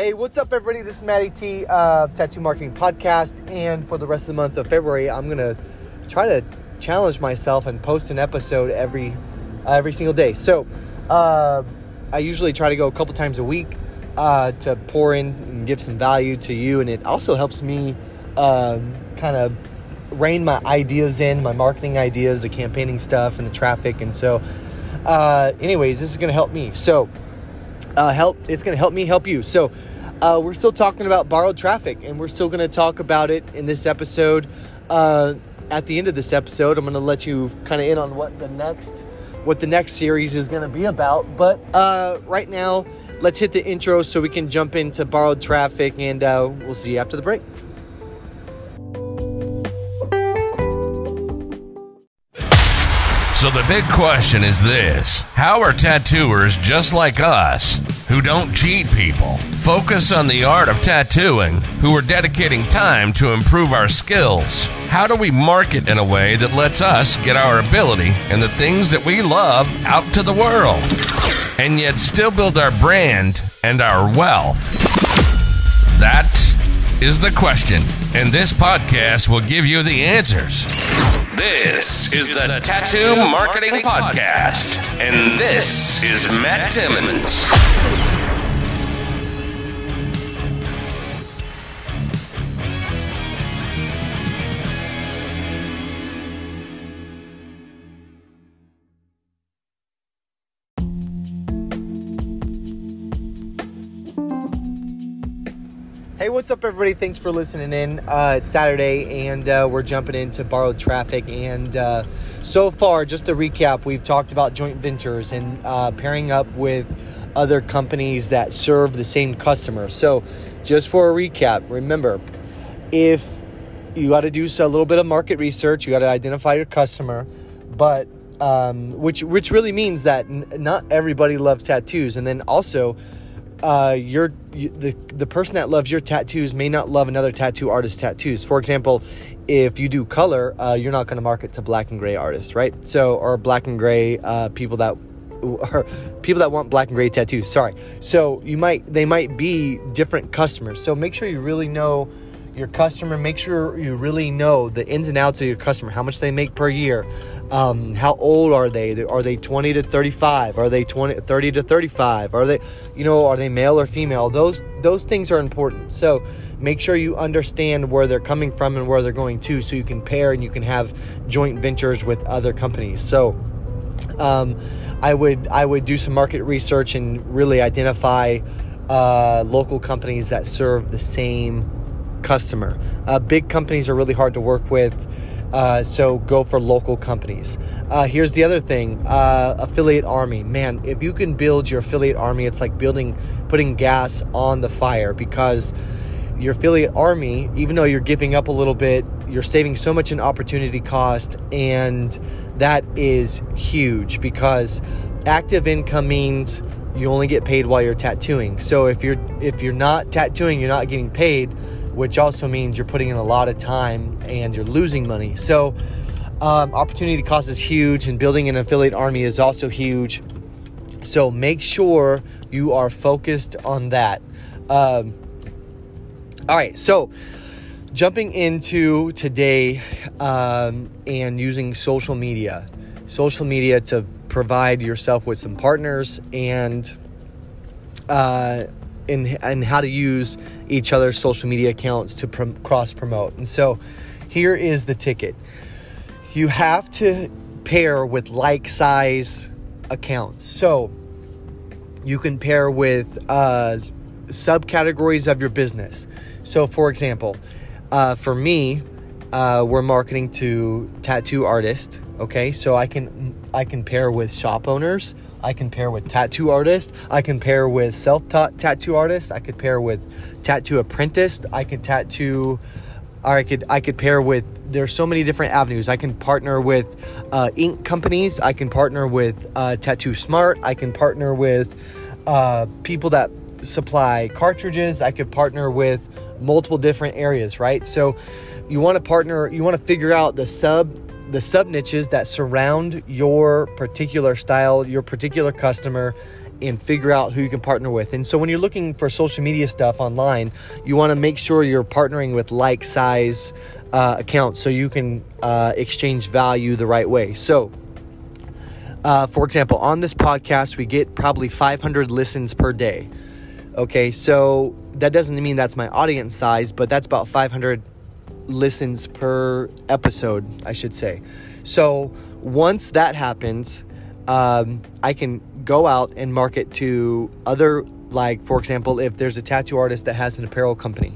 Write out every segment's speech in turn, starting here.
Hey, what's up, everybody? This is Matty T, uh, Tattoo Marketing Podcast. And for the rest of the month of February, I'm going to try to challenge myself and post an episode every uh, every single day. So uh, I usually try to go a couple times a week uh, to pour in and give some value to you. And it also helps me um, kind of rein my ideas in, my marketing ideas, the campaigning stuff, and the traffic. And so, uh, anyways, this is going to help me. So, uh, help. It's going to help me help you. So, uh, we're still talking about borrowed traffic, and we're still going to talk about it in this episode. Uh, at the end of this episode, I'm going to let you kind of in on what the next what the next series is going to be about. But uh, right now, let's hit the intro so we can jump into borrowed traffic, and uh, we'll see you after the break. So the big question is this How are tattooers just like us, who don't cheat people, focus on the art of tattooing, who are dedicating time to improve our skills? How do we market in a way that lets us get our ability and the things that we love out to the world? And yet still build our brand and our wealth? That is the question, and this podcast will give you the answers. This is the Tattoo Marketing Podcast, and this is Matt Timmons. Hey, what's up, everybody? Thanks for listening in. Uh, it's Saturday, and uh, we're jumping into borrowed traffic. And uh, so far, just to recap, we've talked about joint ventures and uh, pairing up with other companies that serve the same customer. So, just for a recap, remember if you got to do a little bit of market research, you got to identify your customer, but um, which which really means that n- not everybody loves tattoos, and then also uh, your you, the the person that loves your tattoos may not love another tattoo artist's tattoos. For example, if you do color, uh, you're not going to market to black and gray artists, right? So or black and gray uh, people that or people that want black and gray tattoos. Sorry. So you might they might be different customers. So make sure you really know your customer. Make sure you really know the ins and outs of your customer, how much they make per year, um, how old are they? Are they 20 to 35? Are they 20, 30 to 35? Are they, you know, are they male or female? Those those things are important. So make sure you understand where they're coming from and where they're going to, so you can pair and you can have joint ventures with other companies. So. Um, I would I would do some market research and really identify uh, local companies that serve the same customer. Uh, big companies are really hard to work with, uh, so go for local companies. Uh, here's the other thing uh, affiliate army. Man, if you can build your affiliate army, it's like building, putting gas on the fire because your affiliate army, even though you're giving up a little bit, you're saving so much in opportunity cost, and that is huge because active income means you only get paid while you're tattooing. So if you're if you're not tattooing, you're not getting paid which also means you're putting in a lot of time and you're losing money. So, um, opportunity cost is huge, and building an affiliate army is also huge. So, make sure you are focused on that. Um, all right, so jumping into today um, and using social media, social media to provide yourself with some partners and uh, in and how to use each other's social media accounts to prom- cross promote. And so here is the ticket. You have to pair with like size accounts. So you can pair with uh, subcategories of your business. So, for example, uh, for me, uh, we're marketing to tattoo artists. Okay, so I can I can pair with shop owners. I can pair with tattoo artist. I can pair with self-taught tattoo artist. I could pair with tattoo apprentice. I could tattoo or I could I could pair with there's so many different avenues. I can partner with uh, ink companies. I can partner with uh, Tattoo Smart. I can partner with uh, people that supply cartridges. I could partner with multiple different areas, right? So you want to partner. You want to figure out the sub the sub niches that surround your particular style, your particular customer, and figure out who you can partner with. And so when you're looking for social media stuff online, you want to make sure you're partnering with like size uh, accounts so you can uh, exchange value the right way. So, uh, for example, on this podcast, we get probably 500 listens per day. Okay, so that doesn't mean that's my audience size, but that's about 500 listens per episode, I should say. So once that happens, um, I can go out and market to other, like, for example, if there's a tattoo artist that has an apparel company,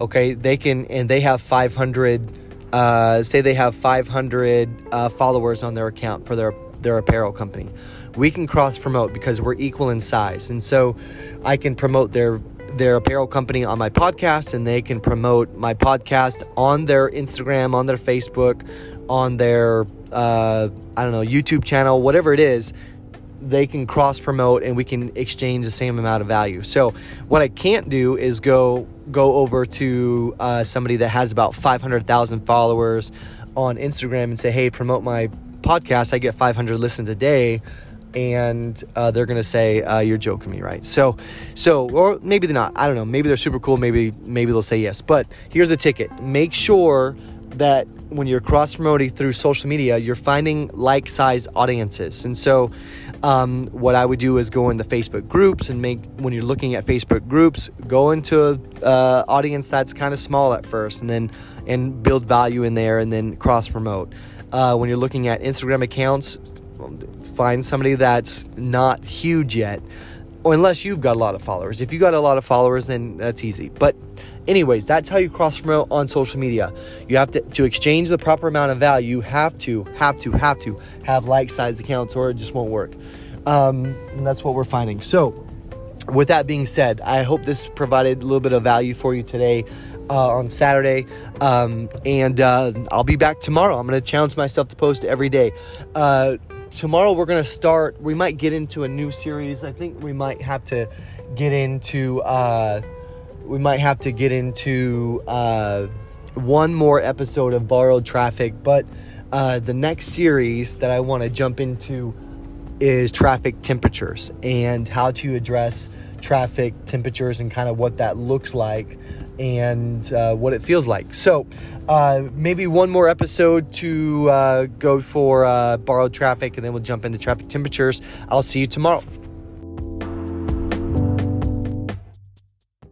okay, they can, and they have 500, uh, say they have 500 uh, followers on their account for their, their apparel company. We can cross promote because we're equal in size. And so I can promote their their apparel company on my podcast and they can promote my podcast on their Instagram, on their Facebook, on their uh, I don't know YouTube channel, whatever it is. They can cross promote and we can exchange the same amount of value. So what I can't do is go go over to uh, somebody that has about five hundred thousand followers on Instagram and say, "Hey, promote my podcast. I get five hundred listens a day." And uh, they're gonna say uh, you're joking me, right? So, so or maybe they're not. I don't know. Maybe they're super cool. Maybe maybe they'll say yes. But here's the ticket: make sure that when you're cross promoting through social media, you're finding like size audiences. And so, um, what I would do is go into Facebook groups and make when you're looking at Facebook groups, go into a uh, audience that's kind of small at first, and then and build value in there, and then cross promote. Uh, when you're looking at Instagram accounts, find somebody that's not huge yet, or unless you've got a lot of followers. If you got a lot of followers, then that's easy. But, anyways, that's how you cross promote on social media. You have to to exchange the proper amount of value. You have to, have to, have to have like sized accounts, or it just won't work. Um, and that's what we're finding. So, with that being said, I hope this provided a little bit of value for you today. Uh, on Saturday. Um, and uh, I'll be back tomorrow. I'm going to challenge myself to post every day. Uh, tomorrow we're going to start, we might get into a new series. I think we might have to get into, uh, we might have to get into uh, one more episode of Borrowed Traffic. But uh, the next series that I want to jump into is traffic temperatures and how to address traffic temperatures and kind of what that looks like and uh, what it feels like. So, uh, maybe one more episode to uh, go for uh, borrowed traffic, and then we'll jump into traffic temperatures. I'll see you tomorrow.